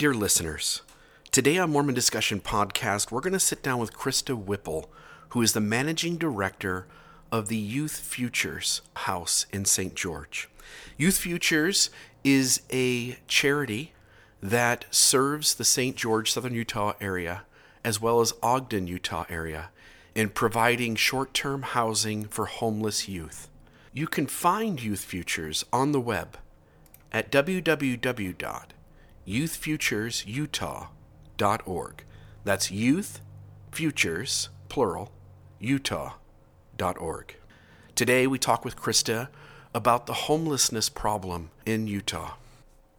Dear listeners, today on Mormon Discussion Podcast, we're going to sit down with Krista Whipple, who is the managing director of the Youth Futures House in St. George. Youth Futures is a charity that serves the St. George, Southern Utah area, as well as Ogden, Utah area, in providing short term housing for homeless youth. You can find Youth Futures on the web at www.youthfuturesutah.org. That's Youth Futures, plural, utah.org. Today we talk with Krista about the homelessness problem in Utah.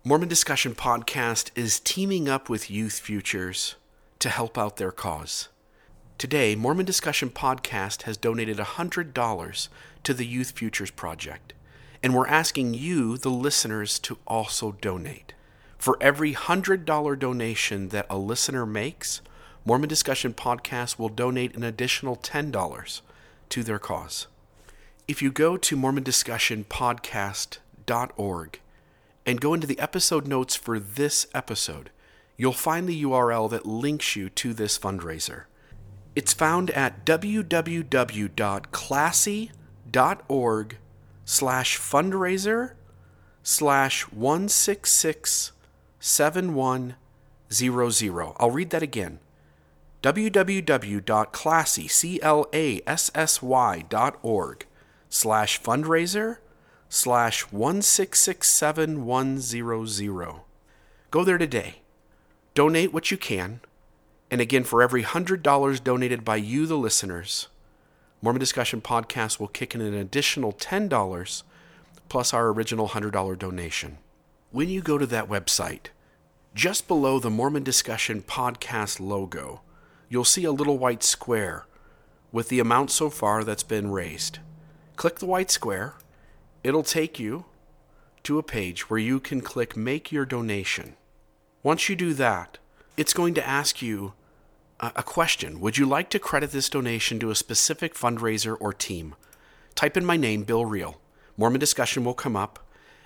Mormon Discussion Podcast is teaming up with Youth Futures to help out their cause. Today, Mormon Discussion Podcast has donated $100 to the Youth Futures Project, and we're asking you, the listeners, to also donate. For every $100 donation that a listener makes, Mormon Discussion Podcast will donate an additional $10 to their cause. If you go to MormonDiscussionPodcast.org and go into the episode notes for this episode, you'll find the URL that links you to this fundraiser. It's found at www.classy.org slash fundraiser slash 1667100. I'll read that again. www.classy.org slash fundraiser slash 1667100. Go there today. Donate what you can. And again, for every $100 donated by you, the listeners, Mormon Discussion Podcast will kick in an additional $10 plus our original $100 donation. When you go to that website, just below the Mormon Discussion Podcast logo, you'll see a little white square with the amount so far that's been raised. Click the white square, it'll take you to a page where you can click Make Your Donation. Once you do that, it's going to ask you a question. Would you like to credit this donation to a specific fundraiser or team? Type in my name, Bill Reel. Mormon discussion will come up,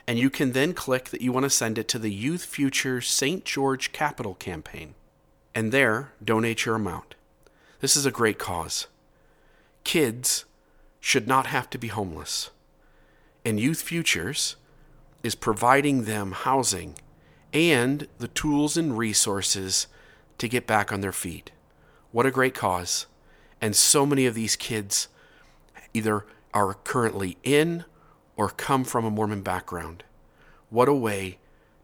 and you can then click that you want to send it to the Youth Future St. George Capital Campaign. And there, donate your amount. This is a great cause. Kids should not have to be homeless. And Youth Futures is providing them housing and the tools and resources to get back on their feet. What a great cause. And so many of these kids either are currently in or come from a Mormon background. What a way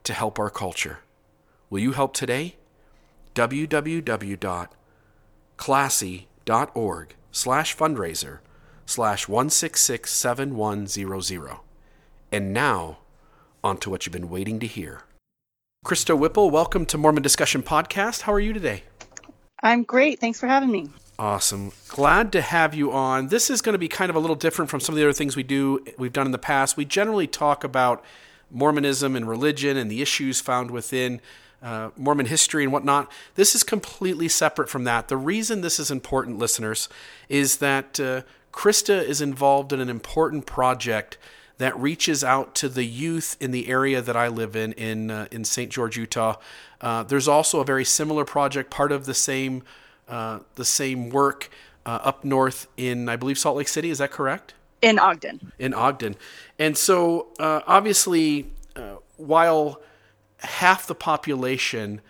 to help our culture. Will you help today? www.classy.org slash fundraiser slash 1667100. And now, on to what you've been waiting to hear. Krista Whipple, welcome to Mormon Discussion Podcast. How are you today? I'm great. Thanks for having me. Awesome. Glad to have you on. This is going to be kind of a little different from some of the other things we do we've done in the past. We generally talk about Mormonism and religion and the issues found within uh, Mormon history and whatnot. This is completely separate from that. The reason this is important, listeners, is that uh, Krista is involved in an important project that reaches out to the youth in the area that I live in, in, uh, in St. George, Utah. Uh, there's also a very similar project, part of the same, uh, the same work uh, up north in, I believe, Salt Lake City. Is that correct? In Ogden. In Ogden. And so, uh, obviously, uh, while half the population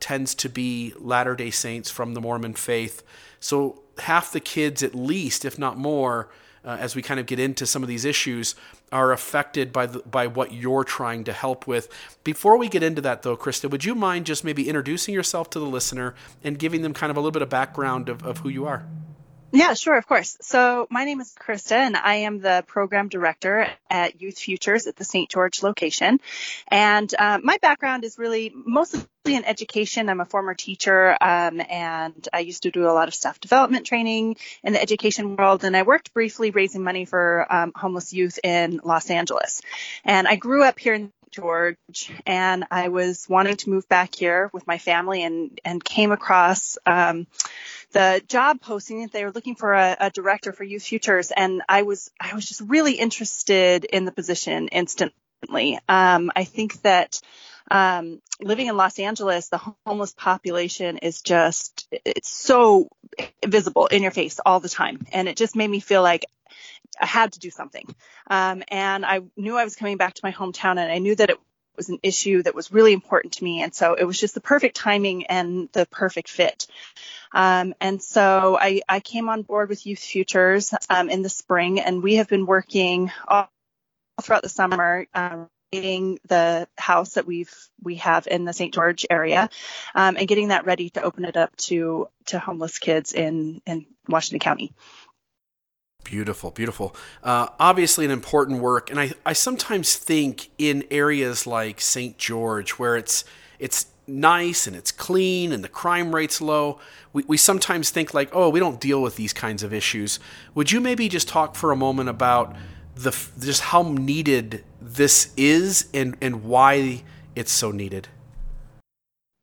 tends to be Latter day Saints from the Mormon faith, so half the kids, at least, if not more, uh, as we kind of get into some of these issues, are affected by the, by what you're trying to help with. Before we get into that, though, Krista, would you mind just maybe introducing yourself to the listener and giving them kind of a little bit of background of, of who you are? Yeah, sure, of course. So my name is Krista, and I am the program director at Youth Futures at the St. George location. And uh, my background is really mostly in education. I'm a former teacher, um, and I used to do a lot of staff development training in the education world. And I worked briefly raising money for um, homeless youth in Los Angeles. And I grew up here in George, and I was wanting to move back here with my family, and and came across. Um, the job posting that they were looking for a, a, director for Youth Futures, and I was I was just really interested in the position instantly. Um, I think that um, living in Los Angeles, the homeless population is just, it's so visible in your face all the time. And it just made me feel like I had to do something. Um, and I knew I was coming back to my hometown and I knew that it was an issue that was really important to me. And so it was just the perfect timing and the perfect fit. Um, and so I, I, came on board with Youth Futures um, in the spring, and we have been working all throughout the summer. Um, the house that we've we have in the St. George area, um, and getting that ready to open it up to to homeless kids in in Washington County. Beautiful, beautiful. Uh, obviously, an important work, and I, I sometimes think in areas like St. George, where it's it's nice and it's clean and the crime rate's low, we, we sometimes think like, oh, we don't deal with these kinds of issues. Would you maybe just talk for a moment about the just how needed this is and and why it's so needed?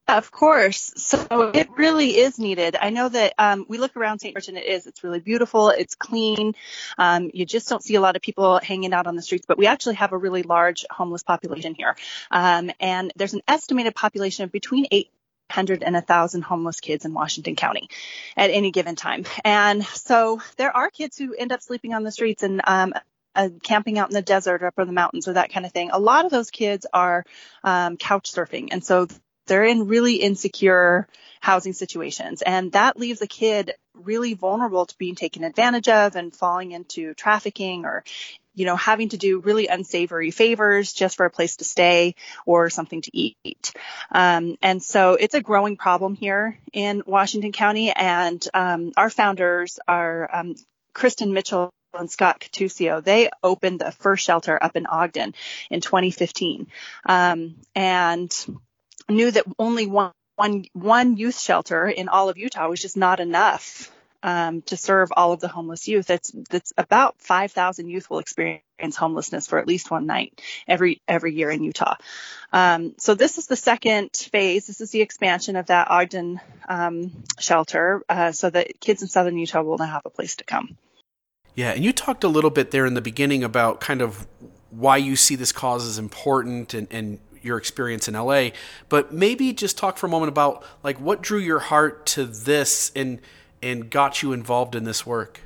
Of course. So it really is needed. I know that um, we look around St. George and it is. It's really beautiful. It's clean. Um, you just don't see a lot of people hanging out on the streets, but we actually have a really large homeless population here. Um, and there's an estimated population of between 800 and 1,000 homeless kids in Washington County at any given time. And so there are kids who end up sleeping on the streets and um, uh, camping out in the desert or up in the mountains or that kind of thing. A lot of those kids are um, couch surfing. And so they're in really insecure housing situations. And that leaves a kid really vulnerable to being taken advantage of and falling into trafficking or, you know, having to do really unsavory favors just for a place to stay or something to eat. Um, and so it's a growing problem here in Washington County. And um, our founders are um, Kristen Mitchell and Scott Catuccio, they opened the first shelter up in Ogden in 2015. Um, and knew that only one, one, one youth shelter in all of Utah was just not enough um, to serve all of the homeless youth. That's that's about 5,000 youth will experience homelessness for at least one night every every year in Utah. Um, so this is the second phase. This is the expansion of that Ogden um, shelter, uh, so that kids in southern Utah will now have a place to come. Yeah, and you talked a little bit there in the beginning about kind of why you see this cause as important and, and your experience in LA, but maybe just talk for a moment about like what drew your heart to this and and got you involved in this work.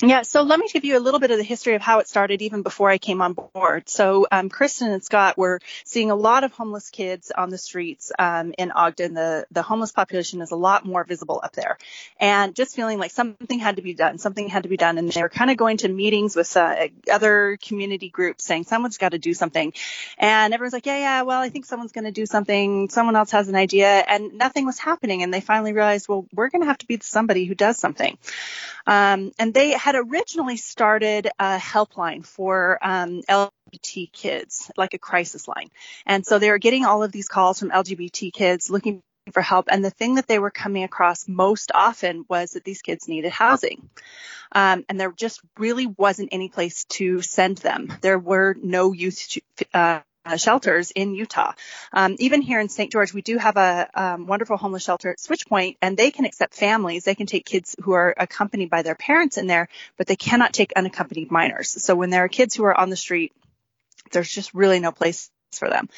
Yeah, so let me give you a little bit of the history of how it started even before I came on board. So, um, Kristen and Scott were seeing a lot of homeless kids on the streets um, in Ogden. The the homeless population is a lot more visible up there, and just feeling like something had to be done. Something had to be done, and they were kind of going to meetings with uh, other community groups saying someone's got to do something, and everyone's like, yeah, yeah, well, I think someone's going to do something. Someone else has an idea, and nothing was happening. And they finally realized, well, we're going to have to be somebody who does something, um, and they had originally started a helpline for um, LGBT kids, like a crisis line. And so they were getting all of these calls from LGBT kids looking for help. And the thing that they were coming across most often was that these kids needed housing. Um, and there just really wasn't any place to send them. There were no youth uh, uh, shelters in Utah. Um, even here in St. George, we do have a um, wonderful homeless shelter at Switch Point, and they can accept families. They can take kids who are accompanied by their parents in there, but they cannot take unaccompanied minors. So when there are kids who are on the street, there's just really no place for them.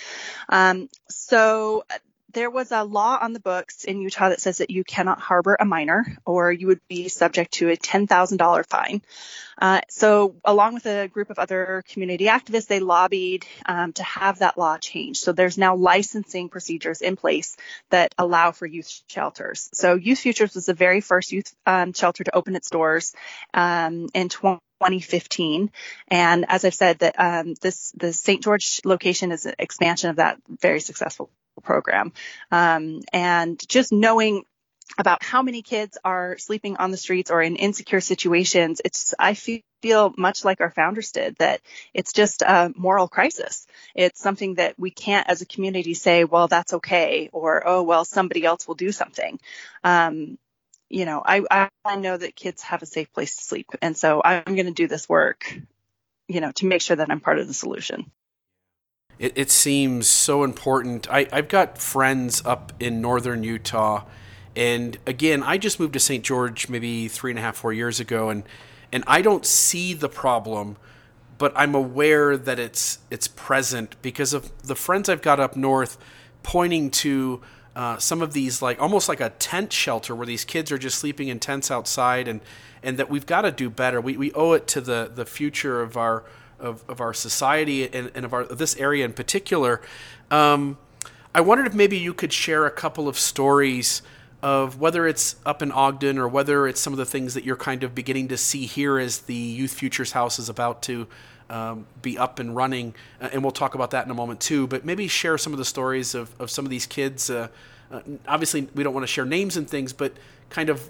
Um, so there was a law on the books in Utah that says that you cannot harbor a minor or you would be subject to a $10,000 fine. Uh, so along with a group of other community activists, they lobbied um, to have that law changed. So there's now licensing procedures in place that allow for youth shelters. So Youth Futures was the very first youth um, shelter to open its doors um, in 2015. And as I've said, that um, this the St. George location is an expansion of that very successful program. Um, and just knowing about how many kids are sleeping on the streets or in insecure situations, it's, I feel much like our founders did that it's just a moral crisis. It's something that we can't as a community say, well, that's okay, or, oh, well, somebody else will do something. Um, you know, I, I know that kids have a safe place to sleep. And so I'm going to do this work, you know, to make sure that I'm part of the solution it, it seems so important. I, I've got friends up in northern Utah, and again, I just moved to St. George maybe three and a half, four years ago, and and I don't see the problem, but I'm aware that it's it's present because of the friends I've got up north pointing to uh, some of these like almost like a tent shelter where these kids are just sleeping in tents outside and and that we've got to do better. We, we owe it to the the future of our of, of our society and, and of our this area in particular. Um, I wondered if maybe you could share a couple of stories of whether it's up in Ogden or whether it's some of the things that you're kind of beginning to see here as the Youth Futures House is about to um, be up and running. Uh, and we'll talk about that in a moment too. But maybe share some of the stories of, of some of these kids. Uh, uh, obviously, we don't want to share names and things, but kind of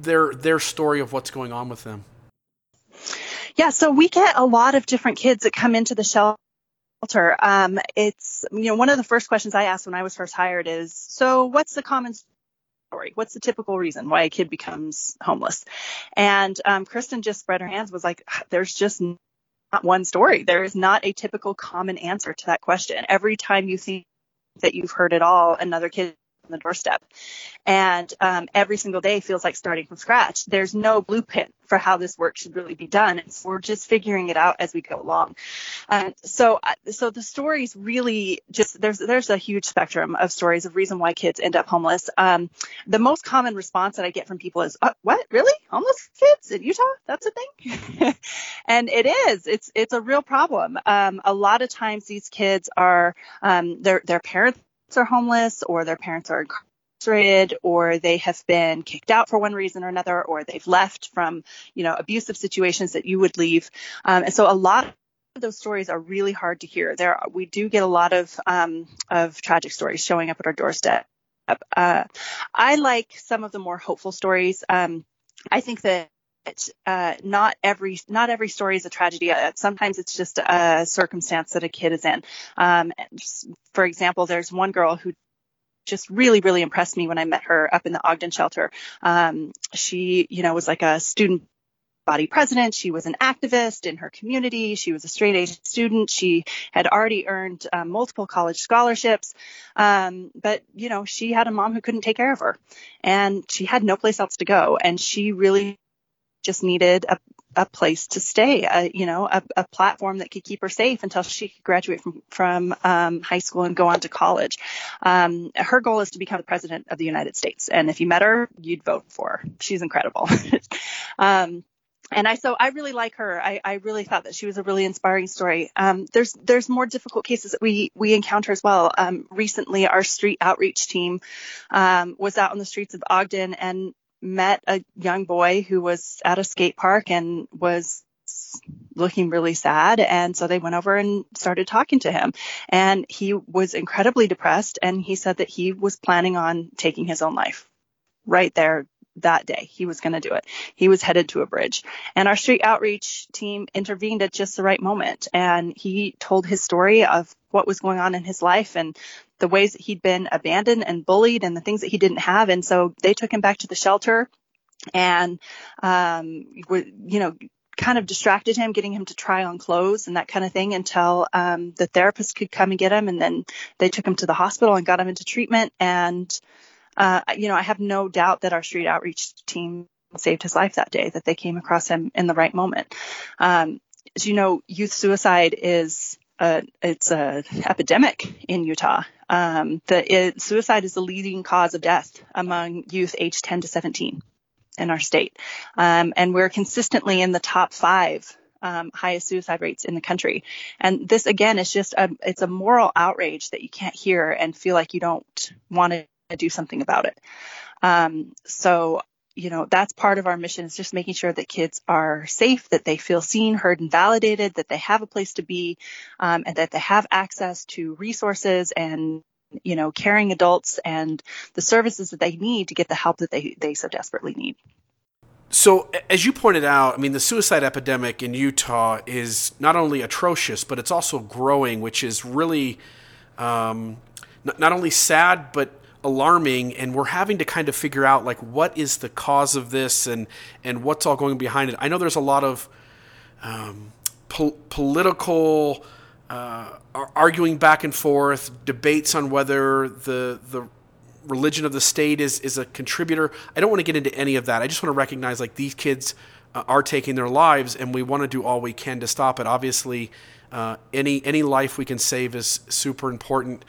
their their story of what's going on with them. Yeah, so we get a lot of different kids that come into the shelter um, it's you know one of the first questions I asked when I was first hired is so what's the common story? What's the typical reason why a kid becomes homeless? And um, Kristen just spread her hands was like, there's just not one story. There is not a typical common answer to that question. Every time you think that you've heard it all, another kid the doorstep. And um, every single day feels like starting from scratch. There's no blueprint for how this work should really be done. It's, we're just figuring it out as we go along. Um, so, uh, so the stories really just there's there's a huge spectrum of stories of reason why kids end up homeless. Um, the most common response that I get from people is, uh, "What really? Homeless kids in Utah? That's a thing?" and it is. It's it's a real problem. Um, a lot of times these kids are um, their their parents are homeless or their parents are incarcerated or they have been kicked out for one reason or another or they've left from you know abusive situations that you would leave. Um, and so a lot of those stories are really hard to hear. There we do get a lot of um, of tragic stories showing up at our doorstep. Uh, i like some of the more hopeful stories. Um, i think that uh, not every not every story is a tragedy. Uh, sometimes it's just a circumstance that a kid is in. Um, for example, there's one girl who just really really impressed me when I met her up in the Ogden shelter. Um, she, you know, was like a student body president. She was an activist in her community. She was a straight A student. She had already earned um, multiple college scholarships. Um, but, you know, she had a mom who couldn't take care of her and she had no place else to go. And she really just needed a, a place to stay, a, you know, a, a, platform that could keep her safe until she could graduate from, from um, high school and go on to college. Um, her goal is to become the president of the United States. And if you met her, you'd vote for her. She's incredible. um, and I so I really like her. I, I really thought that she was a really inspiring story. Um, there's there's more difficult cases that we we encounter as well. Um, recently, our street outreach team um, was out on the streets of Ogden and met a young boy who was at a skate park and was looking really sad. And so they went over and started talking to him. And he was incredibly depressed. And he said that he was planning on taking his own life right there that day. He was going to do it. He was headed to a bridge. And our street outreach team intervened at just the right moment. And he told his story of what was going on in his life and the ways that he'd been abandoned and bullied and the things that he didn't have. And so they took him back to the shelter and, um, you know, kind of distracted him, getting him to try on clothes and that kind of thing until um, the therapist could come and get him. And then they took him to the hospital and got him into treatment. And, uh, you know, I have no doubt that our street outreach team saved his life that day, that they came across him in the right moment. Um, as you know, youth suicide is a, it's a epidemic in Utah. Um, the it, suicide is the leading cause of death among youth aged 10 to 17 in our state, um, and we're consistently in the top five um, highest suicide rates in the country. And this again is just a it's a moral outrage that you can't hear and feel like you don't want to do something about it. Um, so you know, that's part of our mission is just making sure that kids are safe, that they feel seen, heard, and validated, that they have a place to be, um, and that they have access to resources and you know, caring adults and the services that they need to get the help that they, they so desperately need. So, as you pointed out, I mean, the suicide epidemic in Utah is not only atrocious, but it's also growing, which is really um, not, not only sad, but alarming and we're having to kind of figure out like what is the cause of this and and what's all going behind it i know there's a lot of um, po- political uh, arguing back and forth debates on whether the the religion of the state is is a contributor i don't want to get into any of that i just want to recognize like these kids uh, are taking their lives, and we want to do all we can to stop it. Obviously, uh, any any life we can save is super important.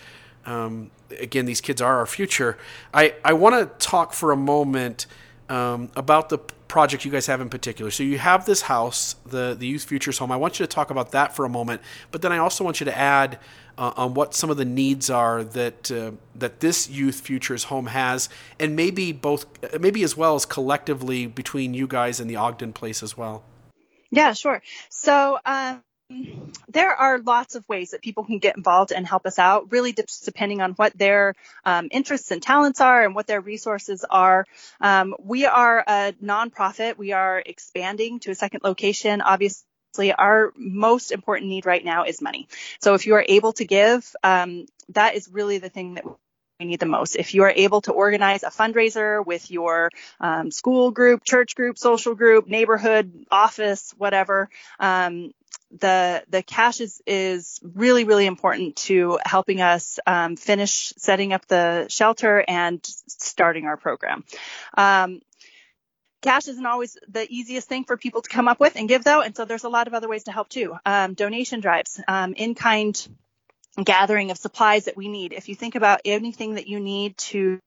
Um, again, these kids are our future. I, I want to talk for a moment um, about the project you guys have in particular. So you have this house, the the Youth Futures Home. I want you to talk about that for a moment, but then I also want you to add uh, on what some of the needs are that uh, that this Youth Futures Home has, and maybe both, maybe as well as collectively between you guys and the Ogden Place as well. Yeah, sure. So. Um there are lots of ways that people can get involved and help us out, really depending on what their um, interests and talents are and what their resources are. Um, we are a nonprofit. We are expanding to a second location. Obviously, our most important need right now is money. So if you are able to give, um, that is really the thing that we need the most. If you are able to organize a fundraiser with your um, school group, church group, social group, neighborhood, office, whatever, um, the the cash is is really really important to helping us um, finish setting up the shelter and starting our program. Um, cash isn't always the easiest thing for people to come up with and give though, and so there's a lot of other ways to help too. Um, donation drives, um, in kind gathering of supplies that we need. If you think about anything that you need to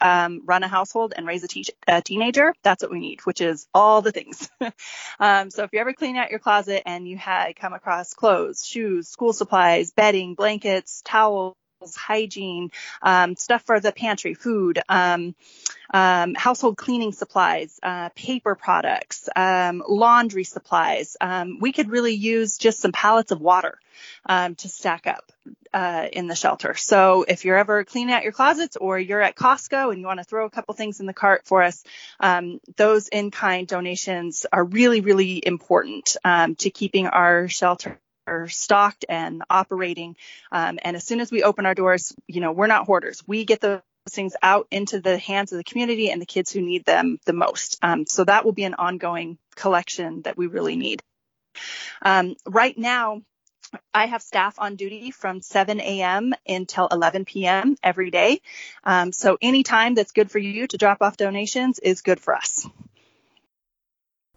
um, run a household and raise a, te- a, teenager, that's what we need, which is all the things. um, so if you ever clean out your closet and you had come across clothes, shoes, school supplies, bedding, blankets, towels, hygiene, um, stuff for the pantry, food, um, um, household cleaning supplies, uh, paper products, um, laundry supplies. Um, we could really use just some pallets of water um, to stack up uh, in the shelter. So if you're ever cleaning out your closets or you're at Costco and you want to throw a couple things in the cart for us, um, those in-kind donations are really, really important um, to keeping our shelter stocked and operating. Um, and as soon as we open our doors, you know, we're not hoarders. We get those things out into the hands of the community and the kids who need them the most. Um, so that will be an ongoing collection that we really need. Um, right now, I have staff on duty from 7 a.m. until 11 p.m. every day. Um, so any time that's good for you to drop off donations is good for us.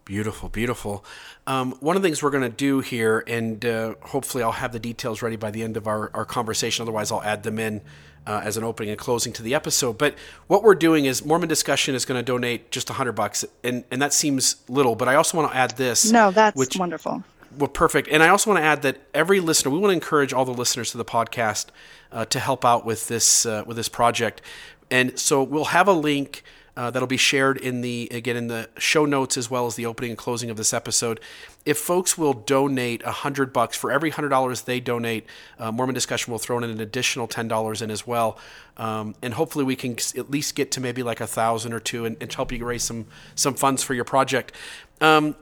Beautiful, beautiful. Um, one of the things we're going to do here, and uh, hopefully I'll have the details ready by the end of our, our conversation. Otherwise, I'll add them in uh, as an opening and closing to the episode. But what we're doing is Mormon Discussion is going to donate just 100 bucks, and, and that seems little, but I also want to add this. No, that's which, wonderful. Well, perfect. And I also want to add that every listener, we want to encourage all the listeners to the podcast uh, to help out with this uh, with this project. And so we'll have a link uh, that'll be shared in the again in the show notes as well as the opening and closing of this episode. If folks will donate a hundred bucks for every hundred dollars they donate, uh, Mormon Discussion will throw in an additional ten dollars in as well, um, and hopefully we can at least get to maybe like a thousand or two and, and, help you raise some some funds for your project. Um,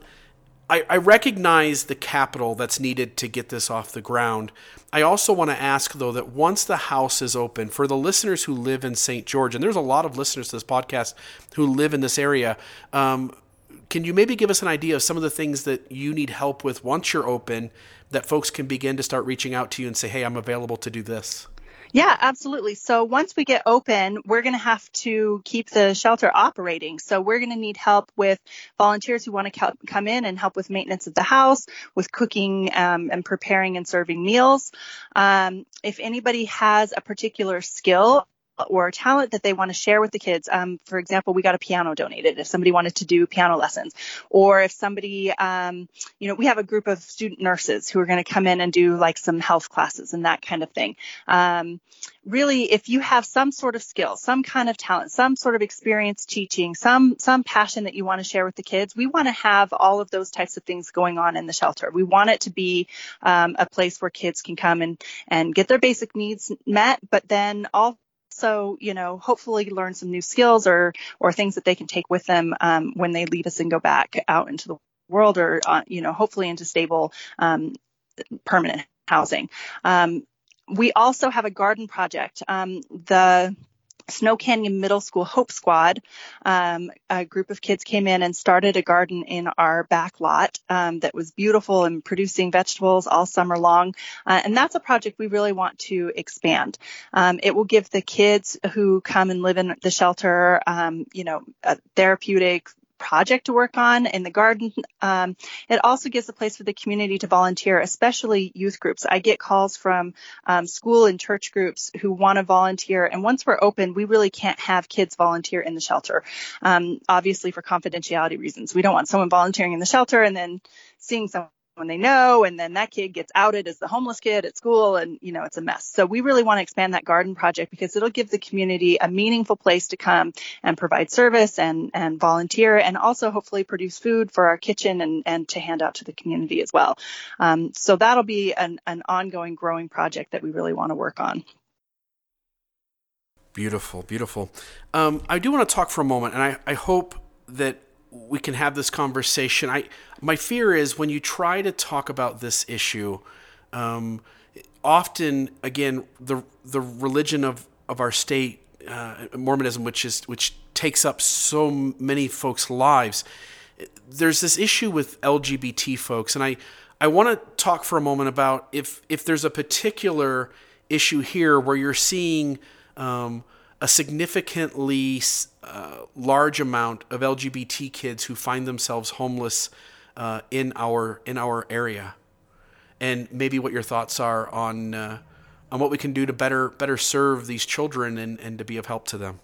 I, I recognize the capital that's needed to get this off the ground. I also want to ask, though, that once the house is open, for the listeners who live in St. George, and there's a lot of listeners to this podcast who live in this area, um, can you maybe give us an idea of some of the things that you need help with once you're open that folks can begin to start reaching out to you and say, hey, I'm available to do this? Yeah, absolutely. So once we get open, we're going to have to keep the shelter operating. So we're going to need help with volunteers who want to come in and help with maintenance of the house, with cooking um, and preparing and serving meals. Um, if anybody has a particular skill or talent that they want to share with the kids. Um, for example, we got a piano donated if somebody wanted to do piano lessons, or if somebody, um, you know, we have a group of student nurses who are going to come in and do like some health classes and that kind of thing. Um, really, if you have some sort of skill, some kind of talent, some sort of experience teaching, some some passion that you want to share with the kids, we want to have all of those types of things going on in the shelter. We want it to be um, a place where kids can come and and get their basic needs met, but then all also, you know, hopefully learn some new skills or or things that they can take with them um, when they leave us and go back out into the world or uh, you know hopefully into stable um, permanent housing. Um, we also have a garden project. Um, the Snow Canyon Middle School Hope Squad, um, a group of kids came in and started a garden in our back lot um, that was beautiful and producing vegetables all summer long. Uh, and that's a project we really want to expand. Um, it will give the kids who come and live in the shelter, um, you know, therapeutic project to work on in the garden. Um, it also gives a place for the community to volunteer, especially youth groups. I get calls from um, school and church groups who want to volunteer. And once we're open, we really can't have kids volunteer in the shelter, um, obviously for confidentiality reasons. We don't want someone volunteering in the shelter and then seeing someone when they know and then that kid gets outed as the homeless kid at school and you know it's a mess. So we really want to expand that garden project because it'll give the community a meaningful place to come and provide service and and volunteer and also hopefully produce food for our kitchen and and to hand out to the community as well. Um, so that'll be an, an ongoing growing project that we really want to work on. Beautiful beautiful. Um, i do want to talk for a moment and I, I hope that we can have this conversation. I my fear is when you try to talk about this issue, um, often again the the religion of of our state, uh, Mormonism, which is which takes up so many folks' lives. There's this issue with LGBT folks, and I I want to talk for a moment about if if there's a particular issue here where you're seeing. Um, a significantly uh, large amount of LGBT kids who find themselves homeless uh, in our in our area, and maybe what your thoughts are on uh, on what we can do to better better serve these children and, and to be of help to them.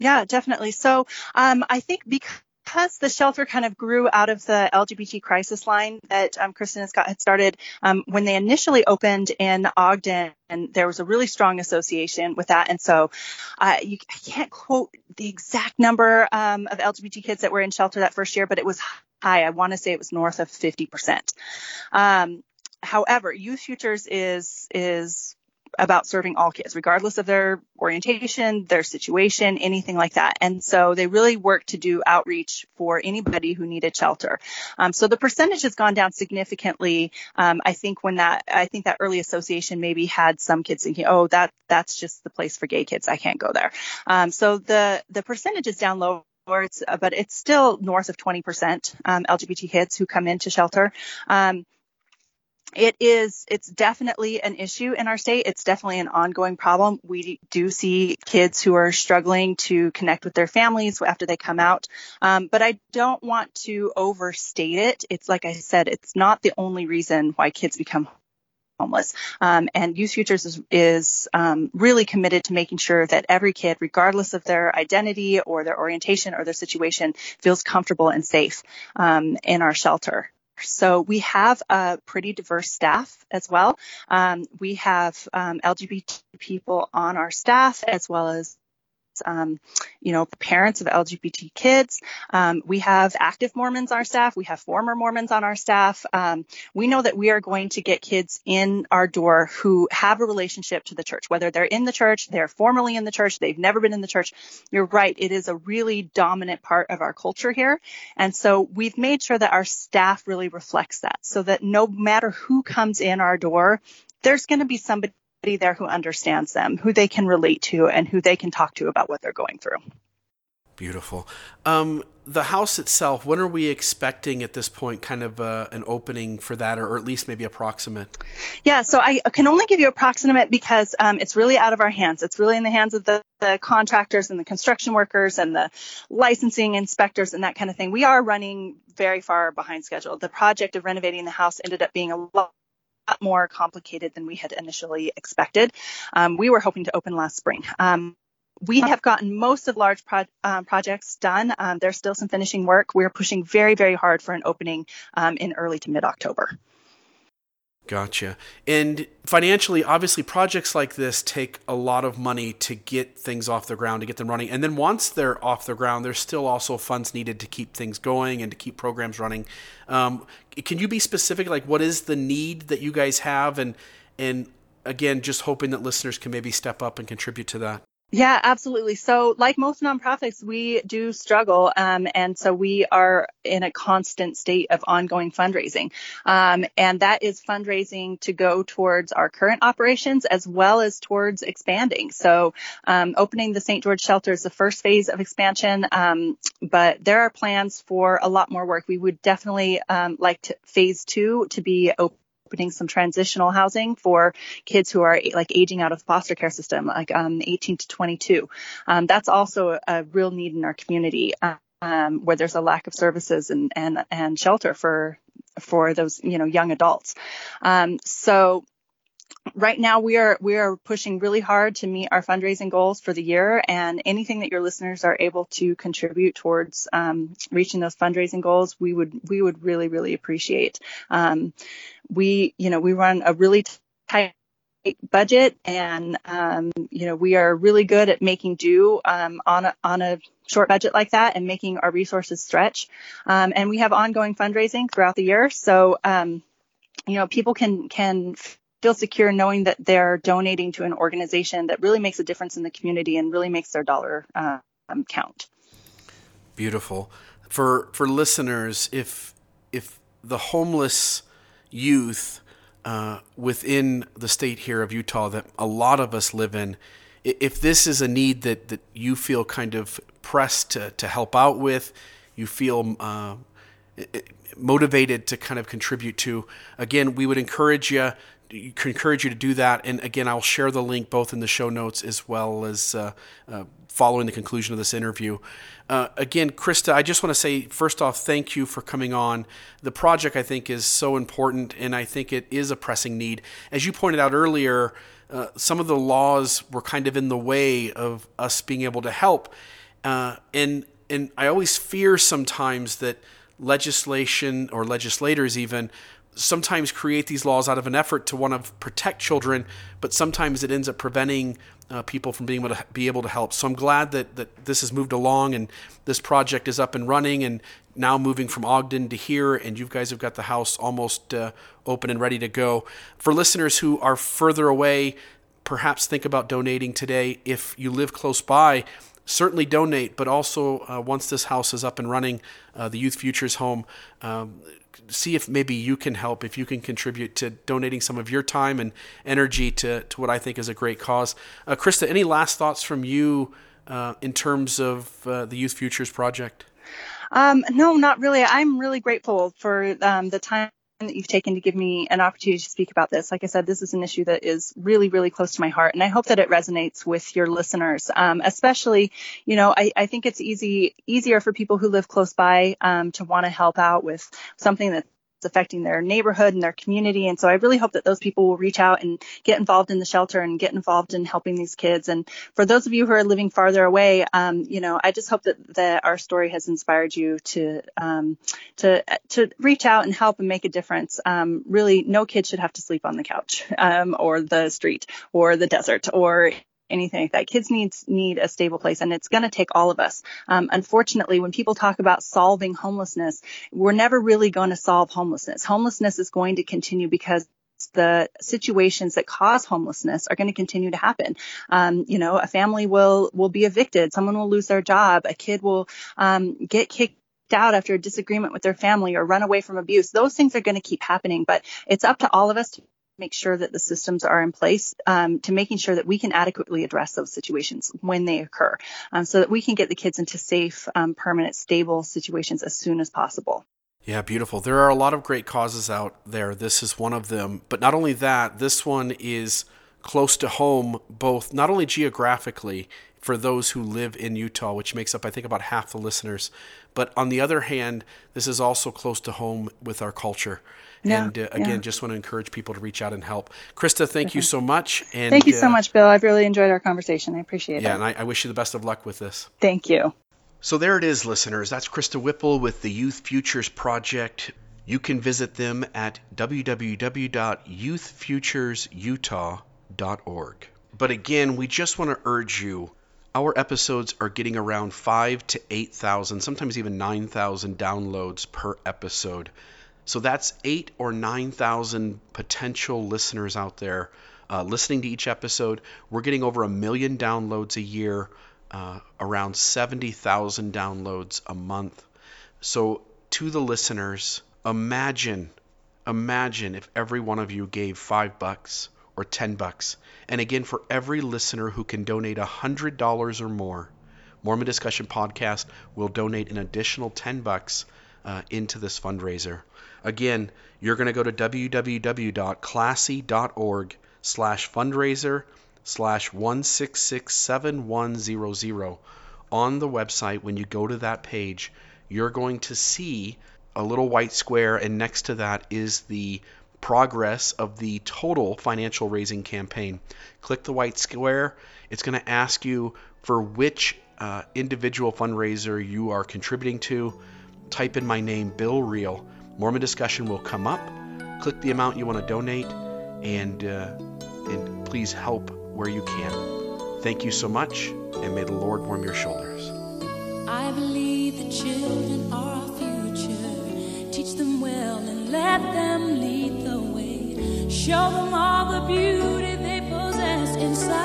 Yeah, definitely. So um, I think because because the shelter kind of grew out of the LGBT crisis line that um, Kristen and Scott had started um, when they initially opened in Ogden, and there was a really strong association with that. And so uh, you, I can't quote the exact number um, of LGBT kids that were in shelter that first year, but it was high. I want to say it was north of 50%. Um, however, Youth Futures is is about serving all kids, regardless of their orientation, their situation, anything like that. And so they really work to do outreach for anybody who needed shelter. Um, so the percentage has gone down significantly. Um, I think when that, I think that early association maybe had some kids thinking, oh, that that's just the place for gay kids. I can't go there. Um, so the the percentage is down low but it's still north of 20% um, LGBT kids who come into shelter. Um, it is it's definitely an issue in our state it's definitely an ongoing problem we do see kids who are struggling to connect with their families after they come out um, but i don't want to overstate it it's like i said it's not the only reason why kids become homeless. Um, and Youth Futures is, is um, really committed to making sure that every kid, regardless of their identity or their orientation or their situation, feels comfortable and safe um, in our shelter. So we have a pretty diverse staff as well. Um, we have um, LGBT people on our staff as well as um, you know, parents of LGBT kids. Um, we have active Mormons on our staff. We have former Mormons on our staff. Um, we know that we are going to get kids in our door who have a relationship to the church, whether they're in the church, they're formerly in the church, they've never been in the church. You're right. It is a really dominant part of our culture here. And so we've made sure that our staff really reflects that so that no matter who comes in our door, there's going to be somebody there who understands them, who they can relate to, and who they can talk to about what they're going through. Beautiful. Um, the house itself, when are we expecting at this point kind of uh, an opening for that, or, or, at least maybe approximate? Yeah, so I can only give you approximate because um, it's really out of our hands. It's really in the hands of the, the, contractors and the construction workers and the licensing inspectors and that kind of thing. We are running very far behind schedule. The project of renovating the house ended up being a lot more complicated than we had initially expected. Um, we were hoping to open last spring. Um, we have gotten most of large pro- um, projects done. Um, there's still some finishing work. We're pushing very, very hard for an opening um, in early to mid October. Gotcha. And financially, obviously, projects like this take a lot of money to get things off the ground, to get them running. And then once they're off the ground, there's still also funds needed to keep things going and to keep programs running. Um, can you be specific? Like, what is the need that you guys have? And and again, just hoping that listeners can maybe step up and contribute to that. Yeah, absolutely. So, like most nonprofits, we do struggle, um, and so we are in a constant state of ongoing fundraising, um, and that is fundraising to go towards our current operations as well as towards expanding. So, um, opening the St. George shelter is the first phase of expansion, um, but there are plans for a lot more work. We would definitely um, like to, phase two to be open opening some transitional housing for kids who are like aging out of the foster care system, like um, 18 to 22. Um, that's also a real need in our community. um, where there's a lack of services and, and, and shelter for for those you know young adults. Um, so right now we are we are pushing really hard to meet our fundraising goals for the year and anything that your listeners are able to contribute towards um, reaching those fundraising goals we would we would really really appreciate. Um, we you know we run a really tight budget and um, you know we are really good at making do um, on a, on a short budget like that and making our resources stretch. Um, and we have ongoing fundraising throughout the year. So um, you know people can can feel secure knowing that they're donating to an organization that really makes a difference in the community and really makes their dollar um, count. Beautiful. For for listeners, if if the homeless youth uh, within the state here of Utah that a lot of us live in, if this is a need that, that you feel kind of pressed to, to help out with, you feel uh, motivated to kind of contribute to, again, we would encourage you encourage you to do that. And again, I'll share the link both in the show notes as well as uh, uh, following the conclusion of this interview. Uh, again, Krista, I just want to say first off, thank you for coming on. The project I think is so important, and I think it is a pressing need. As you pointed out earlier, uh, some of the laws were kind of in the way of us being able to help, uh, and and I always fear sometimes that legislation or legislators even sometimes create these laws out of an effort to want to protect children, but sometimes it ends up preventing uh, people from being able to be able to help. So I'm glad that, that this has moved along and this project is up and running and now moving from Ogden to here, and you guys have got the house almost uh, open and ready to go. For listeners who are further away, perhaps think about donating today. If you live close by, certainly donate, but also uh, once this house is up and running, uh, the Youth Futures Home, um, see if maybe you can help, if you can contribute to donating some of your time and energy to, to what I think is a great cause. Uh, Krista, any last thoughts from you uh, in terms of uh, the Youth Futures Project? Um, no, not really. I'm really grateful for um, the time that you've taken to give me an opportunity to speak about this. Like I said, this is an issue that is really, really close to my heart, and I hope that it resonates with your listeners. Um, especially, you know, I, I, think it's easy easier for people who live close by um, to want to help out with something that affecting their neighborhood and their community. And so I really hope that those people will reach out and get involved in the shelter and get involved in helping these kids. And for those of you who are living farther away, um, you know, I just hope that, that our story has inspired you to, um, to, to reach out and help and make a difference. Um, really, no kid should have to sleep on the couch, um, or the street or the desert or anything like that. Kids need need a stable place, and it's going to take all of us. Um, unfortunately, when people talk about solving homelessness, we're never really going to solve homelessness. Homelessness is going to continue because the situations that cause homelessness are going to continue to happen. Um, you know, a family will will be evicted, someone will lose their job, a kid will um, get kicked out after a disagreement with their family or run away from abuse. Those things are going to keep happening, but it's up to all of us to make sure that the systems are in place um, to making sure that we can adequately address those situations when they occur um, so that we can get the kids into safe, um, permanent, stable situations as soon as possible. Yeah, beautiful. There are a lot of great causes out there. This is one of them. But not only that, this one is close to home, both not only geographically for those who live in Utah, which makes up, I think, about half the listeners, but on the other hand, this is also close to home with our culture. Yeah, and uh, again, yeah. just want to encourage people to reach out and help. Krista, thank okay. you so much. And thank you so uh, much, Bill. I've really enjoyed our conversation. I appreciate yeah, it. Yeah, and I, I, wish you the best of luck with this. Thank you. So there it is, listeners. That's Krista Whipple with the Youth Futures Project. You can visit them at www.youthfuturesutah.org. But again, we just want to urge you our episodes are getting around 5 to 8,000, sometimes even 9,000 downloads per episode. So that's eight or 9,000 potential listeners out there uh, listening to each episode. We're getting over a million downloads a year, uh, around 70,000 downloads a month. So, to the listeners, imagine, imagine if every one of you gave five bucks or 10 bucks. And again, for every listener who can donate $100 or more, Mormon Discussion Podcast will donate an additional 10 bucks uh, into this fundraiser. Again, you're going to go to www.classy.org slash fundraiser slash 1667100. on the website, when you go to that page, you're going to see a little white square, and next to that is the progress of the total financial raising campaign. Click the white square. It's going to ask you for which uh, individual fundraiser you are contributing to. Type in my name, Bill Reel. Mormon discussion will come up. Click the amount you want to donate, and uh, and please help where you can. Thank you so much, and may the Lord warm your shoulders. I believe the children are our future. Teach them well and let them lead the way. Show them all the beauty they possess inside.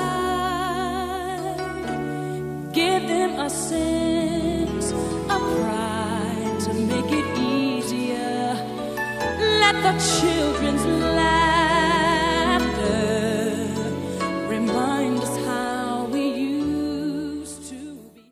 Give them a sense of pride to make it at the children's lives.